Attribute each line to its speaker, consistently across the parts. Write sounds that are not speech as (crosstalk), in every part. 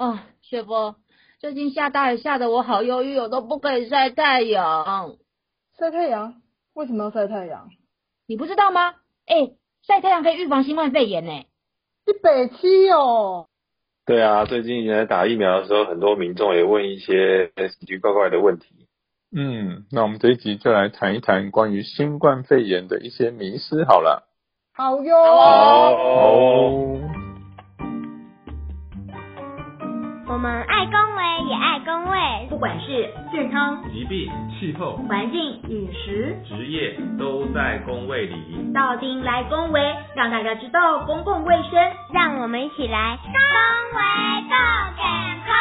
Speaker 1: 啊，雪波，最近下大雨下的我好忧郁，我都不可以晒太阳。
Speaker 2: 晒太阳？为什么要晒太阳？
Speaker 1: 你不知道吗？哎，晒太阳可以预防新冠肺炎呢。
Speaker 2: 你北七哦。
Speaker 3: 对啊，最近在打疫苗的时候，很多民众也问一些奇奇怪怪的问题。
Speaker 4: 嗯，那我们这一集就来谈一谈关于新冠肺炎的一些迷思好了。
Speaker 2: 好哟。
Speaker 4: 好。
Speaker 5: 们爱公维也爱公卫，
Speaker 6: 不管是健康、
Speaker 7: 疾病、气候、
Speaker 6: 环境、饮食、
Speaker 7: 职业，都在公卫里。
Speaker 6: 到丁来公维，让大家知道公共卫生，
Speaker 5: 让我们一起来公维
Speaker 1: 更健康。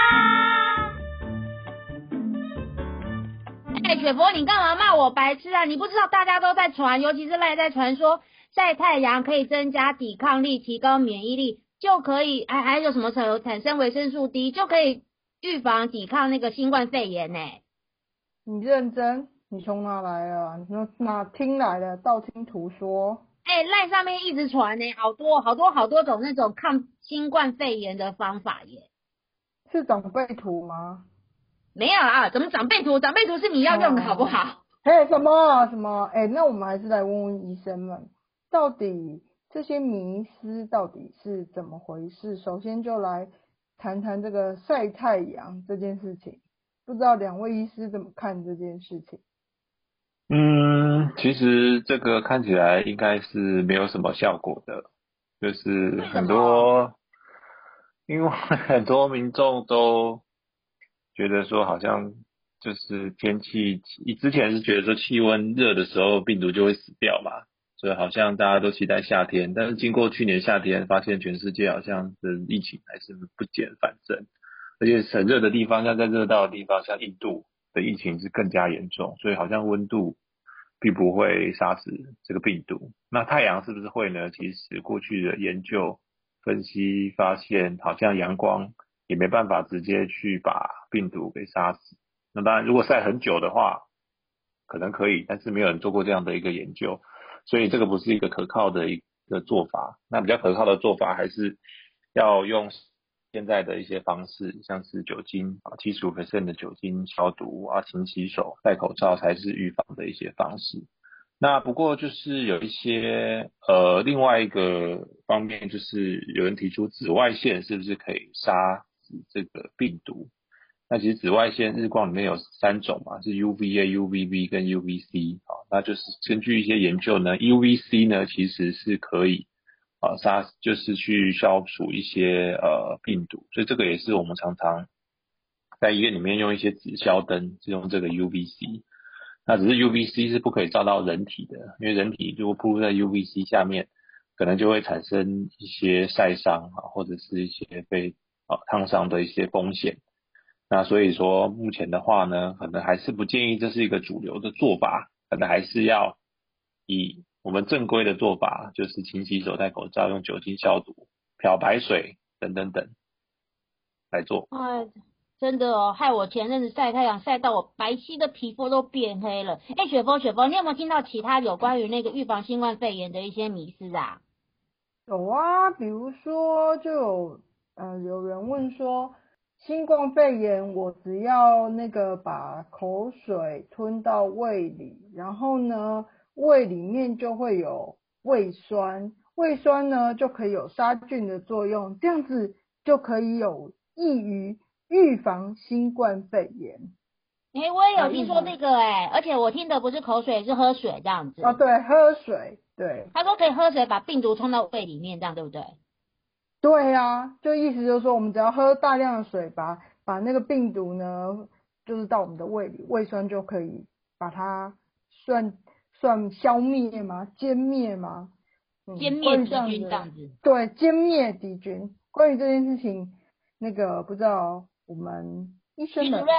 Speaker 1: 哎，雪佛，你干嘛骂我白痴啊？你不知道大家都在传，尤其是赖在传说晒太阳可以增加抵抗力，提高免疫力。就可以，还还有什么产产生维生素 D，就可以预防抵抗那个新冠肺炎呢？
Speaker 2: 你认真？你从哪来啊？哪哪听来的？道听途说？
Speaker 1: 哎，赖上面一直传呢，好多好多好多种那种抗新冠肺炎的方法耶。
Speaker 2: 是长辈图吗？
Speaker 1: 没有啊，怎么长辈图？长辈图是你要用的好不好？
Speaker 2: 嘿，什么什么？哎，那我们还是来问问医生们，到底。这些迷思到底是怎么回事？首先就来谈谈这个晒太阳这件事情，不知道两位医师怎么看这件事情？
Speaker 3: 嗯，其实这个看起来应该是没有什么效果的，就是很多，因为 (laughs) 很多民众都觉得说，好像就是天气，你之前是觉得说气温热的时候病毒就会死掉嘛。所以好像大家都期待夏天，但是经过去年夏天，发现全世界好像的疫情还是不减反增，而且很热的地方，像在热到的地方，像印度的疫情是更加严重，所以好像温度并不会杀死这个病毒。那太阳是不是会呢？其实过去的研究分析发现，好像阳光也没办法直接去把病毒给杀死。那当然，如果晒很久的话，可能可以，但是没有人做过这样的一个研究。所以这个不是一个可靠的一个做法，那比较可靠的做法还是要用现在的一些方式，像是酒精啊，七十五 percent 的酒精消毒啊，勤洗手、戴口罩才是预防的一些方式。那不过就是有一些呃另外一个方面，就是有人提出紫外线是不是可以杀死这个病毒？那其实紫外线日光里面有三种嘛，是 UVA、UVB 跟 UVC 啊。那就是根据一些研究呢，UVC 呢其实是可以啊杀，就是去消除一些呃病毒。所以这个也是我们常常在医院里面用一些紫消灯，是用这个 UVC。那只是 UVC 是不可以照到人体的，因为人体如果暴露在 UVC 下面，可能就会产生一些晒伤啊，或者是一些被啊烫伤的一些风险。那所以说，目前的话呢，可能还是不建议这是一个主流的做法，可能还是要以我们正规的做法，就是勤洗手、戴口罩、用酒精消毒、漂白水等等等来做。
Speaker 1: 哎，真的哦，害我前阵子晒太阳晒到我白皙的皮肤都变黑了。哎，雪峰，雪峰，你有没有听到其他有关于那个预防新冠肺炎的一些迷思啊？
Speaker 2: 有啊，比如说就有呃有人问说。新冠肺炎，我只要那个把口水吞到胃里，然后呢，胃里面就会有胃酸，胃酸呢就可以有杀菌的作用，这样子就可以有益于预防新冠肺炎。
Speaker 1: 哎，我也有听说这个哎，而且我听的不是口水，是喝水这样子。
Speaker 2: 啊，对，喝水，对。
Speaker 1: 他说可以喝水把病毒冲到胃里面，这样对不对？
Speaker 2: 对呀，就意思就是说，我们只要喝大量的水，把把那个病毒呢，就是到我们的胃里，胃酸就可以把它算算消灭吗？歼灭吗？
Speaker 1: 歼灭敌军这样子。
Speaker 2: 对，歼灭敌军。关于这件事情，那个不知道我们医生们怎么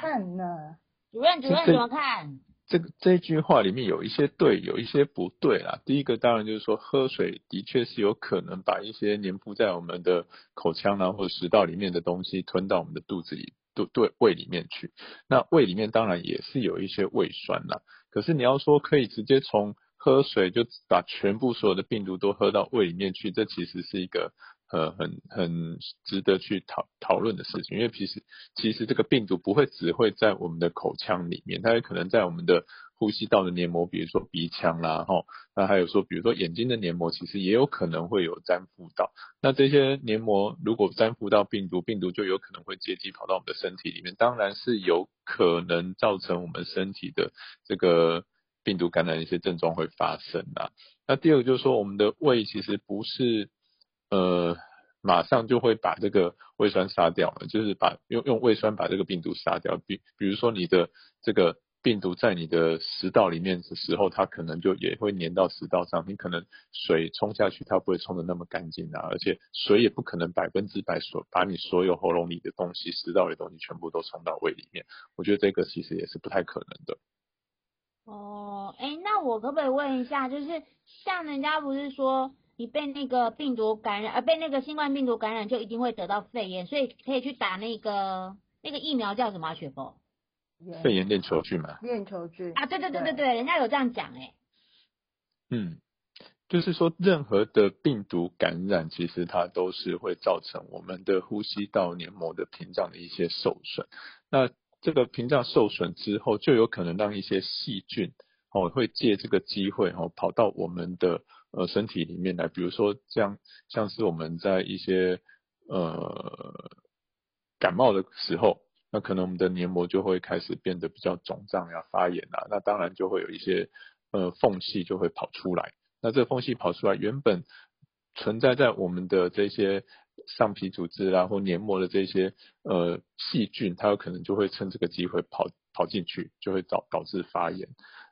Speaker 2: 看呢？
Speaker 1: 主任，主任怎么看？
Speaker 4: 这个这句话里面有一些对，有一些不对啦。第一个当然就是说，喝水的确是有可能把一些粘附在我们的口腔啊或者食道里面的东西吞到我们的肚子里、肚对胃里面去。那胃里面当然也是有一些胃酸啦。可是你要说可以直接从喝水就把全部所有的病毒都喝到胃里面去，这其实是一个呃很很值得去讨讨论的事情，因为其实其实这个病毒不会只会在我们的口腔里面，它也可能在我们的呼吸道的黏膜，比如说鼻腔啦，哈，那还有说比如说眼睛的黏膜，其实也有可能会有粘附到。那这些黏膜如果粘附到病毒，病毒就有可能会借机跑到我们的身体里面，当然是有可能造成我们身体的这个病毒感染一些症状会发生啊。那第二个就是说，我们的胃其实不是。呃，马上就会把这个胃酸杀掉了，就是把用用胃酸把这个病毒杀掉。比比如说你的这个病毒在你的食道里面的时候，它可能就也会粘到食道上。你可能水冲下去，它不会冲的那么干净啊，而且水也不可能百分之百所把你所有喉咙里的东西、食道里的东西全部都冲到胃里面。我觉得这个其实也是不太可能的。
Speaker 1: 哦，哎，那我可不可以问一下，就是像人家不是说？你被那个病毒感染，呃，被那个新冠病毒感染，就一定会得到肺炎，所以可以去打那个那个疫苗叫什么？雪峰？
Speaker 4: 肺炎链球菌嘛？
Speaker 2: 链球菌
Speaker 1: 啊，对对对对对，人家有这样讲哎。
Speaker 4: 嗯，就是说任何的病毒感染，其实它都是会造成我们的呼吸道黏膜的屏障的一些受损。那这个屏障受损之后，就有可能让一些细菌哦会借这个机会哦跑到我们的。呃，身体里面来，比如说这样，像是我们在一些呃感冒的时候，那可能我们的黏膜就会开始变得比较肿胀呀、发炎啊，那当然就会有一些呃缝隙就会跑出来。那这缝隙跑出来，原本存在在我们的这些上皮组织啊或黏膜的这些呃细菌，它有可能就会趁这个机会跑跑进去，就会导导致发炎。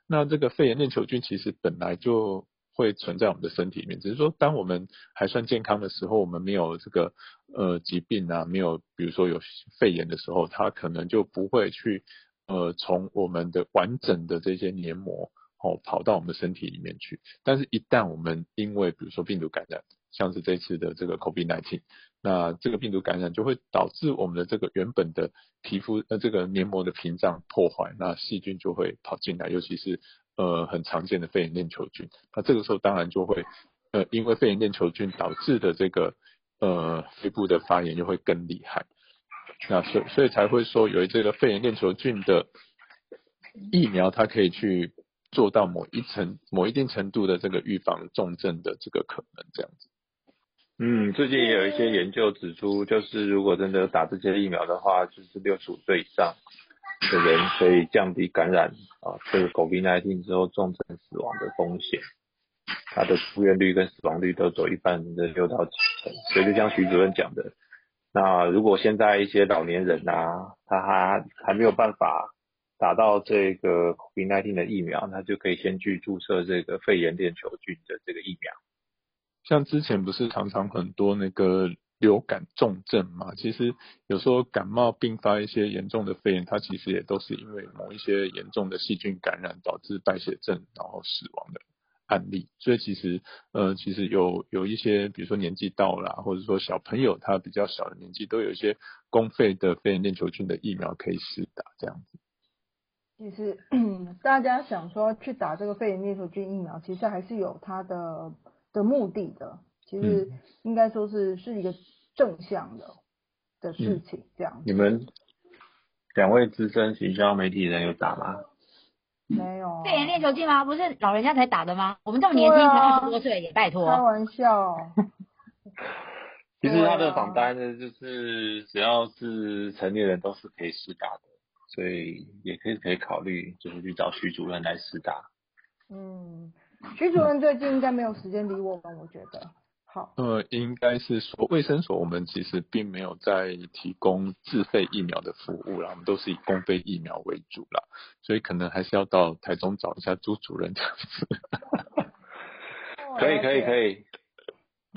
Speaker 4: 那这个肺炎链球菌其实本来就会存在我们的身体里面，只是说当我们还算健康的时候，我们没有这个呃疾病啊，没有比如说有肺炎的时候，它可能就不会去呃从我们的完整的这些黏膜哦跑到我们的身体里面去。但是，一旦我们因为比如说病毒感染，像是这次的这个 COVID-19，那这个病毒感染就会导致我们的这个原本的皮肤呃这个黏膜的屏障破坏，那细菌就会跑进来，尤其是。呃，很常见的肺炎链球菌，那这个时候当然就会，呃，因为肺炎链球菌导致的这个呃肺部的发炎就会更厉害，那所所以才会说有这个肺炎链球菌的疫苗，它可以去做到某一层某一定程度的这个预防重症的这个可能这样子。
Speaker 3: 嗯，最近也有一些研究指出，就是如果真的打这些疫苗的话，就是六十五岁以上。的人可以降低感染啊这个 COVID-19 之后重症死亡的风险，它的出院率跟死亡率都走一半的六到七成，所以就像徐主任讲的，那如果现在一些老年人啊，他还还没有办法打到这个 COVID-19 的疫苗，那就可以先去注射这个肺炎链球菌的这个疫苗。
Speaker 4: 像之前不是常常很多那个。流感重症嘛，其实有时候感冒并发一些严重的肺炎，它其实也都是因为某一些严重的细菌感染导致败血症，然后死亡的案例。所以其实呃，其实有有一些，比如说年纪到了，或者说小朋友他比较小的年纪，都有一些公费的肺炎链球菌的疫苗可以试打这样子。
Speaker 2: 其实大家想说去打这个肺炎链球菌疫苗，其实还是有它的的目的的。其实应该说是是一个。正向的的事情，这样。
Speaker 3: 你们两位资深行销媒体人有打吗？
Speaker 2: 没有。
Speaker 1: 肺炎链球菌吗？不是老人家才打的吗？我们这么年轻才二十多岁，也拜托。
Speaker 2: 开玩笑。(laughs)
Speaker 3: 其实他的榜单呢，就是只要是成年人都是可以试打的，所以也可以可以考虑，就是去找徐主任来试打。
Speaker 2: 嗯，徐主任最近应该没有时间理我们，我觉得。
Speaker 4: 呃，应该是说卫生所，我们其实并没有在提供自费疫苗的服务啦，我们都是以公费疫苗为主啦，所以可能还是要到台中找一下朱主任这样子。(laughs)
Speaker 3: 可以可以可以，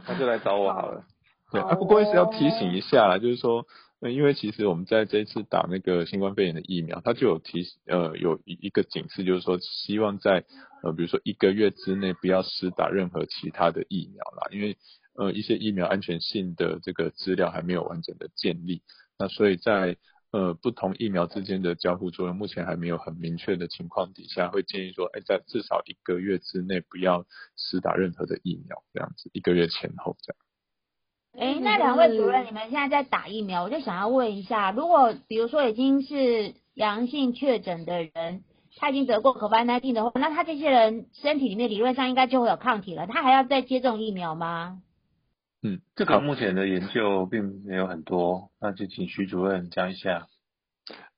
Speaker 3: 那就来找我好了。
Speaker 4: 对啊，不过是要提醒一下啦，就是说。那因为其实我们在这一次打那个新冠肺炎的疫苗，它就有提呃有一个警示，就是说希望在呃比如说一个月之内不要施打任何其他的疫苗啦，因为呃一些疫苗安全性的这个资料还没有完整的建立，那所以在呃不同疫苗之间的交互作用目前还没有很明确的情况底下，会建议说，哎，在至少一个月之内不要施打任何的疫苗，这样子一个月前后这样。
Speaker 1: 哎，那两位主任，你们现在在打疫苗，我就想要问一下，如果比如说已经是阳性确诊的人，他已经得过 COVID-19 的话，那他这些人身体里面理论上应该就会有抗体了，他还要再接种疫苗吗？
Speaker 3: 嗯，这个目前的研究并没有很多，那就请徐主任讲一下。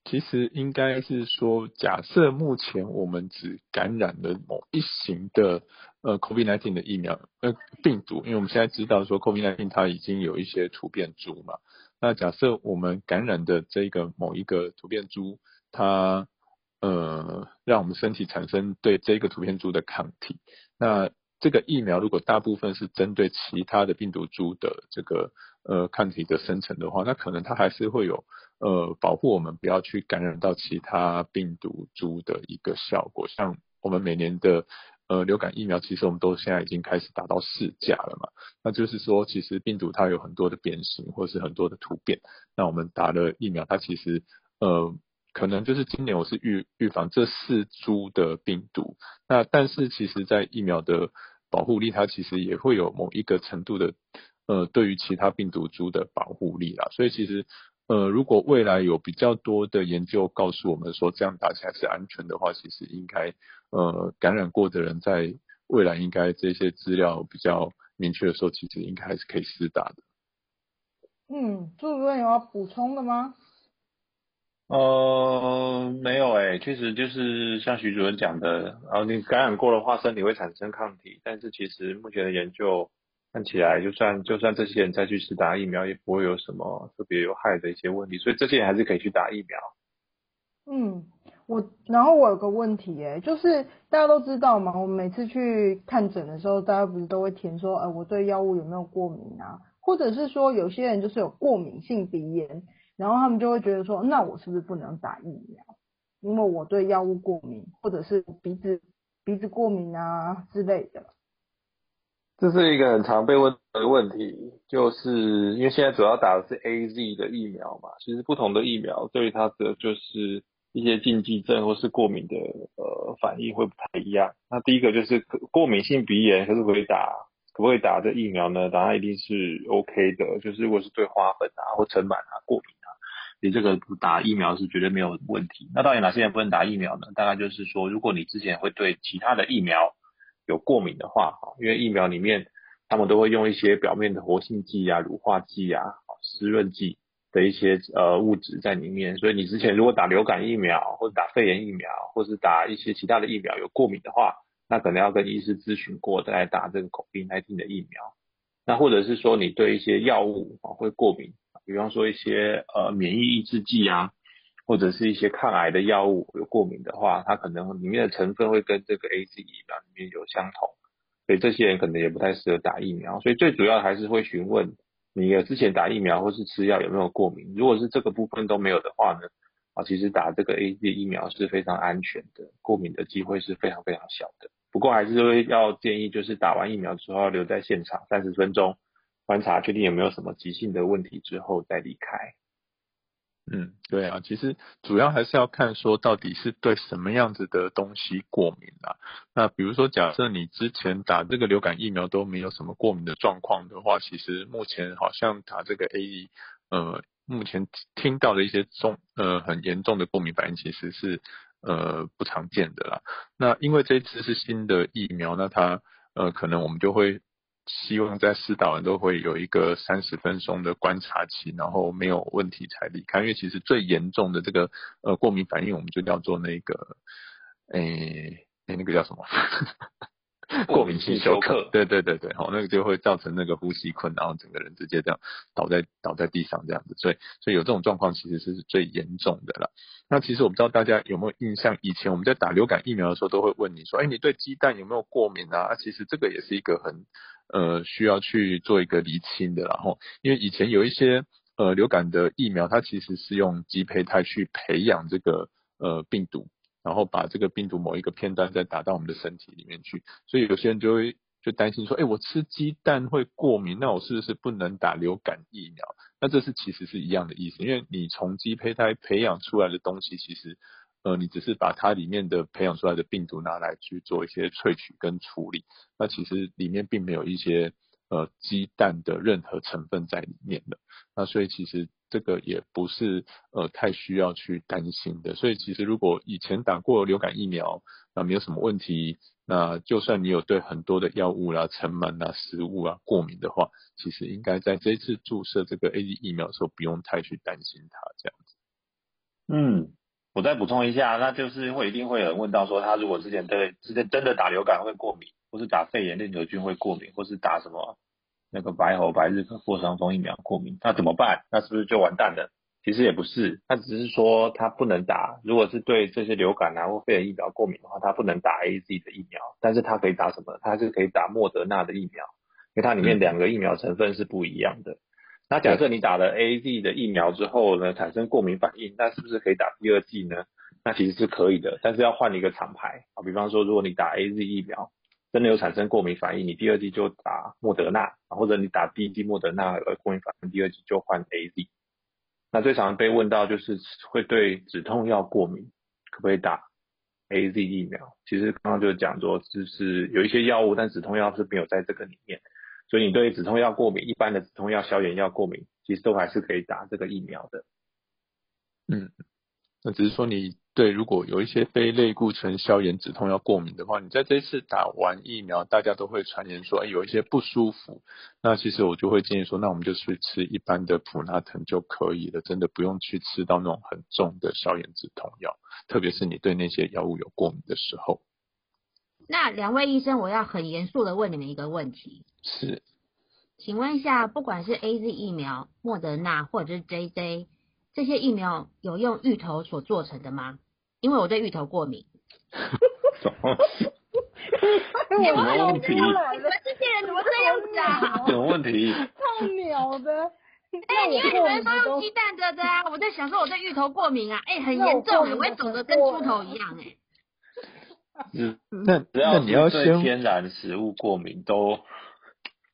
Speaker 4: 其实应该是说，假设目前我们只感染了某一型的呃 COVID-19 的疫苗呃病毒，因为我们现在知道说 COVID-19 它已经有一些突变株嘛。那假设我们感染的这个某一个突变株，它呃让我们身体产生对这个突变株的抗体，那这个疫苗如果大部分是针对其他的病毒株的这个呃抗体的生成的话，那可能它还是会有。呃，保护我们不要去感染到其他病毒株的一个效果，像我们每年的呃流感疫苗，其实我们都现在已经开始达到四价了嘛。那就是说，其实病毒它有很多的变形，或是很多的突变。那我们打了疫苗，它其实呃可能就是今年我是预预防这四株的病毒。那但是其实在疫苗的保护力，它其实也会有某一个程度的呃对于其他病毒株的保护力啦。所以其实。呃，如果未来有比较多的研究告诉我们说这样打起来是安全的话，其实应该呃感染过的人在未来应该这些资料比较明确的时候，其实应该还是可以试打的。
Speaker 2: 嗯，朱主任有要补充的吗？
Speaker 3: 呃，没有诶，确实就是像徐主任讲的，然后你感染过的话，身体会产生抗体，但是其实目前的研究。看起来，就算就算这些人再去试打疫苗，也不会有什么特别有害的一些问题，所以这些人还是可以去打疫苗。
Speaker 2: 嗯，我然后我有个问题，哎，就是大家都知道嘛，我们每次去看诊的时候，大家不是都会填说，呃，我对药物有没有过敏啊？或者是说有些人就是有过敏性鼻炎，然后他们就会觉得说，那我是不是不能打疫苗？因为我对药物过敏，或者是鼻子鼻子过敏啊之类的。
Speaker 3: 这是一个很常被问的问题，就是因为现在主要打的是 A Z 的疫苗嘛，其实不同的疫苗对它的就是一些禁忌症或是过敏的呃反应会不太一样。那第一个就是过敏性鼻炎，可是可以打，可不可以打这疫苗呢？答案一定是 O K 的，就是如果是对花粉啊或尘螨啊过敏啊，你这个打疫苗是绝对没有问题。那到底哪些人不能打疫苗呢？大概就是说，如果你之前会对其他的疫苗。有过敏的话，哈，因为疫苗里面他们都会用一些表面的活性剂啊、乳化剂啊、湿润剂的一些呃物质在里面，所以你之前如果打流感疫苗或者打肺炎疫苗，或是打一些其他的疫苗有过敏的话，那可能要跟医师咨询过再来打这个 COVID-19 的疫苗。那或者是说你对一些药物啊会过敏，比方说一些呃免疫抑制剂啊。或者是一些抗癌的药物有过敏的话，它可能里面的成分会跟这个 A Z 疫苗里面有相同，所以这些人可能也不太适合打疫苗。所以最主要还是会询问你有之前打疫苗或是吃药有没有过敏。如果是这个部分都没有的话呢，啊，其实打这个 A Z 疫苗是非常安全的，过敏的机会是非常非常小的。不过还是会要建议，就是打完疫苗之后要留在现场三十分钟，观察确定有没有什么急性的问题之后再离开。
Speaker 4: 嗯，对啊，其实主要还是要看说到底是对什么样子的东西过敏啦。那比如说，假设你之前打这个流感疫苗都没有什么过敏的状况的话，其实目前好像打这个 A E，呃，目前听到的一些重呃很严重的过敏反应其实是呃不常见的啦。那因为这次是新的疫苗，那它呃可能我们就会。希望在施打完都会有一个三十分钟的观察期，然后没有问题才离开。因为其实最严重的这个呃过敏反应，我们就叫做那个，诶诶那个叫什么？(laughs) 过敏性休克。对对对对，好，那个就会造成那个呼吸困难，然后整个人直接这样倒在倒在地上这样子。所以所以有这种状况其实是最严重的了。那其实我不知道大家有没有印象，以前我们在打流感疫苗的时候都会问你说，哎，你对鸡蛋有没有过敏啊？其实这个也是一个很。呃，需要去做一个厘清的，然后，因为以前有一些呃流感的疫苗，它其实是用鸡胚胎去培养这个呃病毒，然后把这个病毒某一个片段再打到我们的身体里面去，所以有些人就会就担心说，哎，我吃鸡蛋会过敏，那我是不是不能打流感疫苗？那这是其实是一样的意思，因为你从鸡胚胎培养出来的东西，其实。呃，你只是把它里面的培养出来的病毒拿来去做一些萃取跟处理，那其实里面并没有一些呃鸡蛋的任何成分在里面的。那所以其实这个也不是呃太需要去担心的。所以其实如果以前打过流感疫苗，那没有什么问题。那就算你有对很多的药物啦、尘螨啊、食物啊过敏的话，其实应该在这一次注射这个 A D 疫苗的时候，不用太去担心它这样子。
Speaker 3: 嗯，我再补充一下，那就是会一定会有人问到说，他如果之前对之前真的打流感会过敏，或是打肺炎链球菌会过敏，或是打什么那个白喉、白日咳、破伤风疫苗过敏，那怎么办？那是不是就完蛋了？其实也不是，他只是说他不能打。如果是对这些流感啊或肺炎疫苗过敏的话，他不能打 A Z 的疫苗，但是他可以打什么？他是可以打莫德纳的疫苗，因为它里面两个疫苗成分是不一样的。那假设你打了 A Z 的疫苗之后呢，产生过敏反应，那是不是可以打第二剂呢？那其实是可以的，但是要换一个厂牌啊。比方说，如果你打 A Z 疫苗真的有产生过敏反应，你第二剂就打莫德纳，或者你打第一剂莫德纳而过敏反应，第二剂就换 A Z。那最常被问到就是会对止痛药过敏，可不可以打 A Z 疫苗？其实刚刚就讲说，就是有一些药物，但止痛药是没有在这个里面，所以你对止痛药过敏，一般的止痛药、消炎药过敏，其实都还是可以打这个疫苗的。
Speaker 4: 嗯，那只是说你。对，如果有一些非类固醇消炎止痛药过敏的话，你在这次打完疫苗，大家都会传言说，哎，有一些不舒服。那其实我就会建议说，那我们就去吃一般的普拉疼就可以了，真的不用去吃到那种很重的消炎止痛药，特别是你对那些药物有过敏的时候。
Speaker 1: 那两位医生，我要很严肃的问你们一个问题。
Speaker 4: 是，
Speaker 1: 请问一下，不管是 A Z 疫苗、莫德纳或者是 J J 这些疫苗，有用芋头所做成的吗？因为我对芋头过敏。
Speaker 3: 什么？
Speaker 2: 什
Speaker 3: 么问题？你们
Speaker 1: 这些人怎么这样子啊？
Speaker 3: 什么问题？
Speaker 2: 太鸟的！
Speaker 1: 哎，因为你们说用鸡蛋的的啊，我在想说我对芋头过敏啊，哎，很严重哎，我会肿得跟猪头一样哎。(laughs)
Speaker 3: 嗯，
Speaker 4: 那
Speaker 3: 只要
Speaker 4: 你要
Speaker 3: 对天然食物过敏都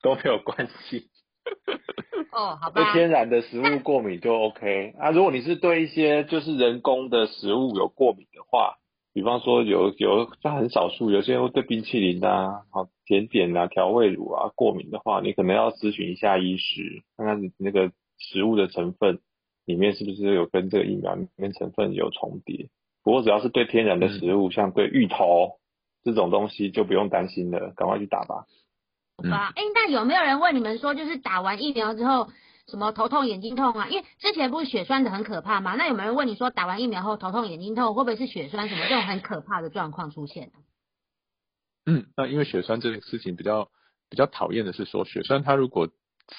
Speaker 3: 都没有关系。(laughs)
Speaker 1: 哦，好吧。
Speaker 3: 对天然的食物过敏就 OK 啊。如果你是对一些就是人工的食物有过敏的话，比方说有有在很少数，有些人会对冰淇淋啊、好甜点啊、调味乳啊过敏的话，你可能要咨询一下医师，看看那个食物的成分里面是不是有跟这个疫苗里面成分有重叠。不过只要是对天然的食物，像对芋头这种东西就不用担心了，赶快去打吧。
Speaker 1: 好吧，哎，那有没有人问你们说，就是打完疫苗之后，什么头痛、眼睛痛啊？因为之前不是血栓的很可怕吗？那有没有人问你说，打完疫苗后头痛、眼睛痛，会不会是血栓什么这种很可怕的状况出现？
Speaker 4: 嗯，那因为血栓这个事情比较比较讨厌的是说，血栓它如果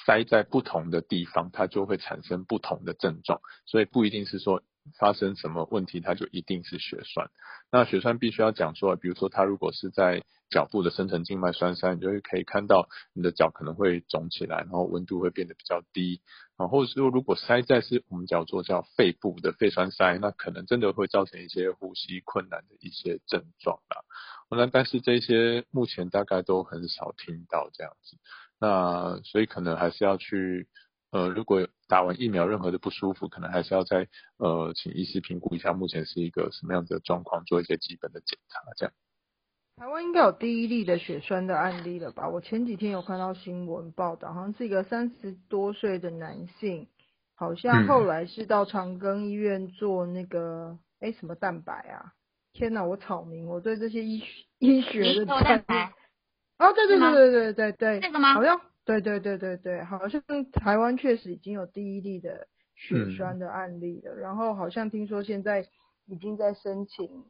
Speaker 4: 塞在不同的地方，它就会产生不同的症状，所以不一定是说。发生什么问题，它就一定是血栓。那血栓必须要讲说，比如说它如果是在脚部的深层静脉栓塞，你就会可以看到你的脚可能会肿起来，然后温度会变得比较低。然后说如果塞在是我们叫做叫肺部的肺栓塞，那可能真的会造成一些呼吸困难的一些症状啦。那但是这些目前大概都很少听到这样子。那所以可能还是要去。呃，如果打完疫苗任何的不舒服，可能还是要再呃请医师评估一下，目前是一个什么样子的状况，做一些基本的检查。这样，
Speaker 2: 台湾应该有第一例的血栓的案例了吧？我前几天有看到新闻报道，好像是一个三十多岁的男性，好像后来是到长庚医院做那个哎什么蛋白啊？天哪，我草民，我对这些医医学的
Speaker 1: 蛋白。
Speaker 2: 哦，对对对对对对对，
Speaker 1: 那个吗？
Speaker 2: 好像。对对对对对，好像台湾确实已经有第一例的血栓的案例了，然后好像听说现在已经在申请，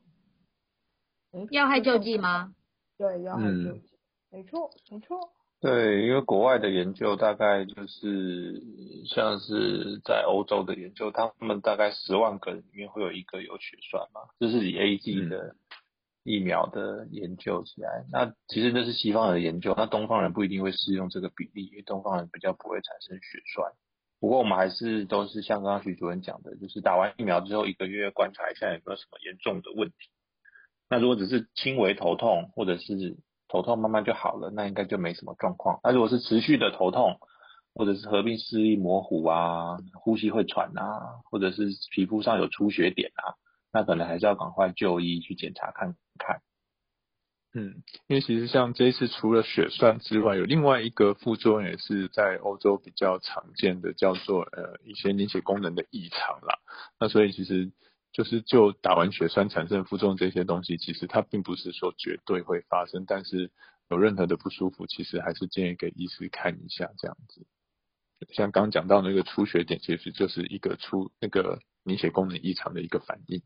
Speaker 1: 要害救济吗？
Speaker 2: 对，要害救济，没错没错。
Speaker 3: 对，因为国外的研究大概就是像是在欧洲的研究，他们大概十万个里面会有一个有血栓嘛，这是以 A G 的。疫苗的研究起来，那其实那是西方人的研究，那东方人不一定会适用这个比例，因为东方人比较不会产生血栓。不过我们还是都是像刚刚徐主任讲的，就是打完疫苗之后一个月观察一下有没有什么严重的问题。那如果只是轻微头痛，或者是头痛慢慢就好了，那应该就没什么状况。那如果是持续的头痛，或者是合并视力模糊啊，呼吸会喘啊，或者是皮肤上有出血点啊。那可能还是要赶快就医去检查看看。
Speaker 4: 嗯，因为其实像这一次除了血栓之外，有另外一个副作用也是在欧洲比较常见的，叫做呃一些凝血功能的异常啦。那所以其实就是就打完血栓产生副作用这些东西，其实它并不是说绝对会发生，但是有任何的不舒服，其实还是建议给医师看一下这样子。像刚讲到那个出血点，其实就是一个出那个凝血功能异常的一个反应。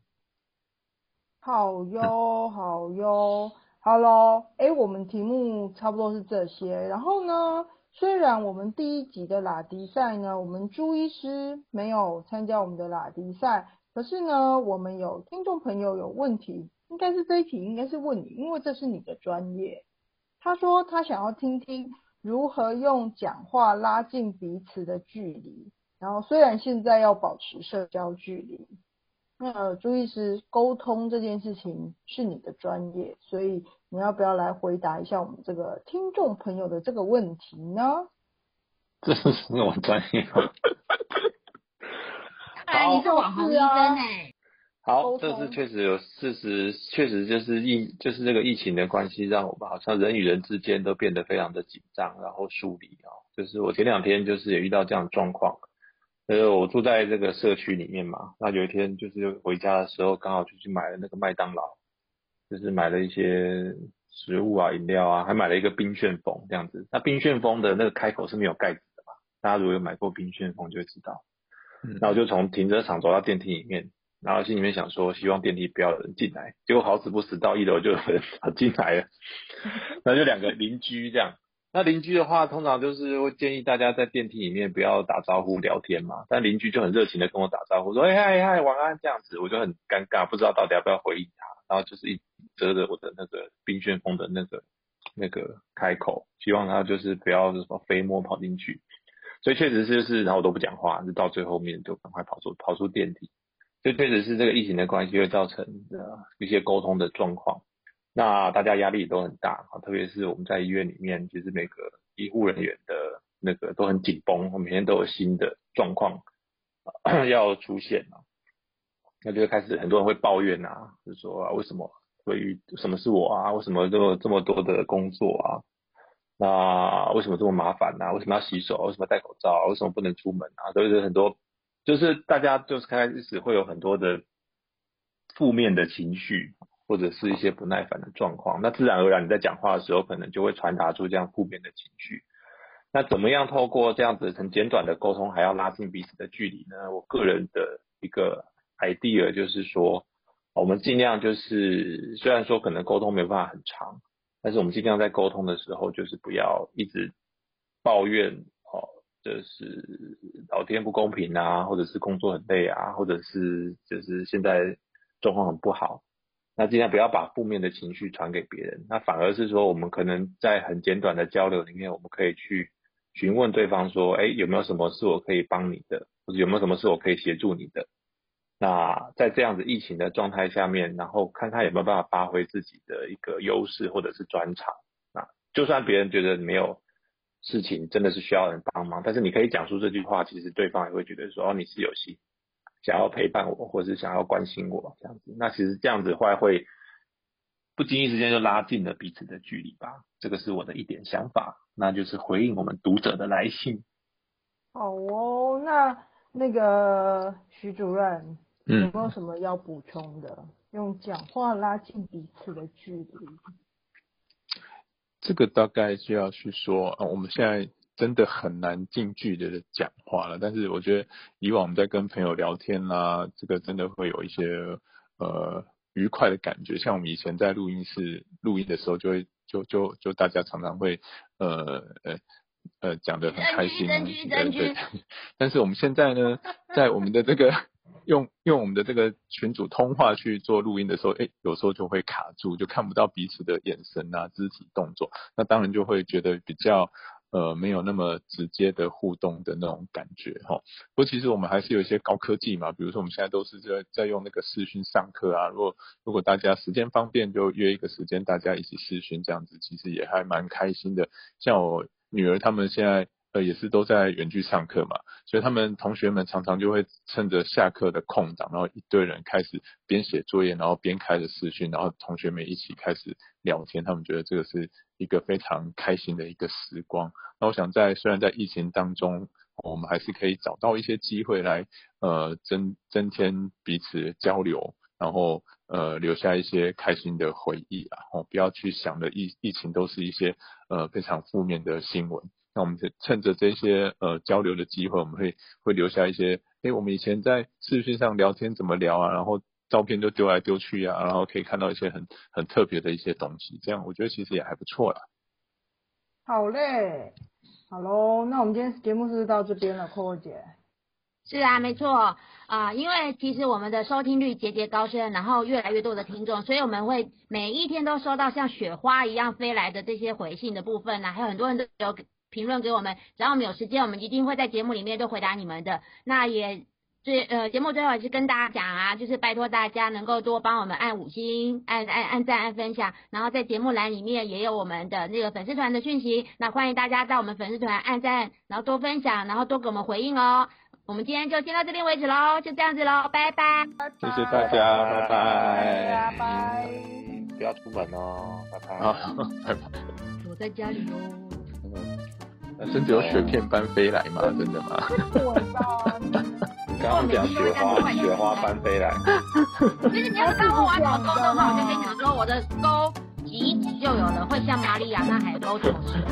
Speaker 2: 好哟，好哟，好喽，哎，我们题目差不多是这些。然后呢，虽然我们第一集的拉迪赛呢，我们朱医师没有参加我们的拉迪赛，可是呢，我们有听众朋友有问题，应该是这一题应该是问你，因为这是你的专业。他说他想要听听如何用讲话拉近彼此的距离，然后虽然现在要保持社交距离。那朱医师，沟通这件事情是你的专业，所以你要不要来回答一下我们这个听众朋友的这个问题呢？(laughs)
Speaker 3: 这是我专业吗？(laughs)
Speaker 1: 哎，你是网红医生哎。
Speaker 3: 好，这是确实有事实，确实就是疫，就是这个疫情的关系，让我们好像人与人之间都变得非常的紧张，然后疏离哦。就是我前两天就是也遇到这样的状况。呃，我住在这个社区里面嘛，那有一天就是回家的时候，刚好就去买了那个麦当劳，就是买了一些食物啊、饮料啊，还买了一个冰旋风这样子。那冰旋风的那个开口是没有盖子的嘛？大家如果有买过冰旋风就会知道。那我就从停车场走到电梯里面，然后心里面想说，希望电梯不要有人进来。结果好死不死到一楼就有人进来了，(laughs) 那就两个邻居这样。那邻居的话，通常就是会建议大家在电梯里面不要打招呼聊天嘛。但邻居就很热情的跟我打招呼，说：“哎嗨嗨，晚安。”这样子，我就很尴尬，不知道到底要不要回应他。然后就是一遮着我的那个冰旋风的那个那个开口，希望他就是不要什么飞沫跑进去。所以确实是是，然后我都不讲话，就到最后面就赶快跑出跑出电梯。就确实是这个疫情的关系会造成的一些沟通的状况。那大家压力都很大啊，特别是我们在医院里面，其实每个医护人员的那个都很紧绷，每天都有新的状况要出现啊，那就开始很多人会抱怨啊，就说啊，为什么会遇什么是我啊？为什么这么这么多的工作啊？那为什么这么麻烦呢？为什么要洗手？为什么戴口罩？为什么不能出门啊？都是很多，就是大家就是开始会有很多的负面的情绪。或者是一些不耐烦的状况，那自然而然你在讲话的时候，可能就会传达出这样负面的情绪。那怎么样透过这样子很简短的沟通，还要拉近彼此的距离呢？我个人的一个 idea 就是说，我们尽量就是虽然说可能沟通没办法很长，但是我们尽量在沟通的时候，就是不要一直抱怨哦，就是老天不公平啊，或者是工作很累啊，或者是就是现在状况很不好。那尽量不要把负面的情绪传给别人，那反而是说，我们可能在很简短的交流里面，我们可以去询问对方说，哎，有没有什么是我可以帮你的，或者有没有什么是我可以协助你的？那在这样子疫情的状态下面，然后看看有没有办法发挥自己的一个优势或者是专长。那就算别人觉得没有事情真的是需要人帮忙，但是你可以讲出这句话，其实对方也会觉得说，哦，你是有心。想要陪伴我，或是想要关心我这样子，那其实这样子话会不经意之间就拉近了彼此的距离吧。这个是我的一点想法，那就是回应我们读者的来信。
Speaker 2: 好哦，那那个徐主任，有没有什么要补充的？用讲话拉近彼此的距离。
Speaker 4: 这个大概就要去说啊，我们现在。真的很难近距离的讲话了，但是我觉得以往我们在跟朋友聊天啦，这个真的会有一些呃愉快的感觉。像我们以前在录音室录音的时候，就会就就就大家常常会呃呃呃讲的很开心，对对。但是我们现在呢，(laughs) 在我们的这个用用我们的这个群组通话去做录音的时候，哎，有时候就会卡住，就看不到彼此的眼神啊、肢体动作，那当然就会觉得比较。呃，没有那么直接的互动的那种感觉哈。不过其实我们还是有一些高科技嘛，比如说我们现在都是在在用那个视讯上课啊。如果如果大家时间方便，就约一个时间，大家一起视讯这样子，其实也还蛮开心的。像我女儿他们现在呃也是都在远距上课嘛，所以他们同学们常常就会趁着下课的空档，然后一堆人开始边写作业，然后边开着视讯，然后同学们一起开始聊天，他们觉得这个是一个非常开心的一个时光。那我想在虽然在疫情当中，我们还是可以找到一些机会来呃增增添彼此交流。然后呃留下一些开心的回忆啊，哦不要去想的疫疫情都是一些呃非常负面的新闻。那我们趁着这些呃交流的机会，我们会会留下一些，哎我们以前在视讯上聊天怎么聊啊，然后照片就丢来丢去啊，然后可以看到一些很很特别的一些东西，这样我觉得其实也还不错啦。
Speaker 2: 好嘞，好喽，那我们今天节目是到这边了，扣扣姐。
Speaker 1: 是啊，没错啊，因为其实我们的收听率节节高升，然后越来越多的听众，所以我们会每一天都收到像雪花一样飞来的这些回信的部分呢，还有很多人都有评论给我们，只要我们有时间，我们一定会在节目里面都回答你们的。那也最呃节目最后也是跟大家讲啊，就是拜托大家能够多帮我们按五星、按按按赞、按分享，然后在节目栏里面也有我们的那个粉丝团的讯息，那欢迎大家在我们粉丝团按赞，然后多分享，然后多给我们回应哦。我们今天就先到这边为止喽，就这样子喽，拜拜。
Speaker 4: 谢谢大家，拜
Speaker 2: 拜拜。
Speaker 3: 不要出门哦，拜拜。
Speaker 4: 啊，拜拜。
Speaker 1: 我在家里哦。
Speaker 4: 嗯，真的有雪片般飞来吗？真的吗？
Speaker 2: 我操！
Speaker 3: 刚刚讲雪花，雪花般飞来。
Speaker 1: 其实你要是刚问完怎么勾的话，我就跟你讲说，我的勾挤一挤就有了，会像玛利亚那海沟走势。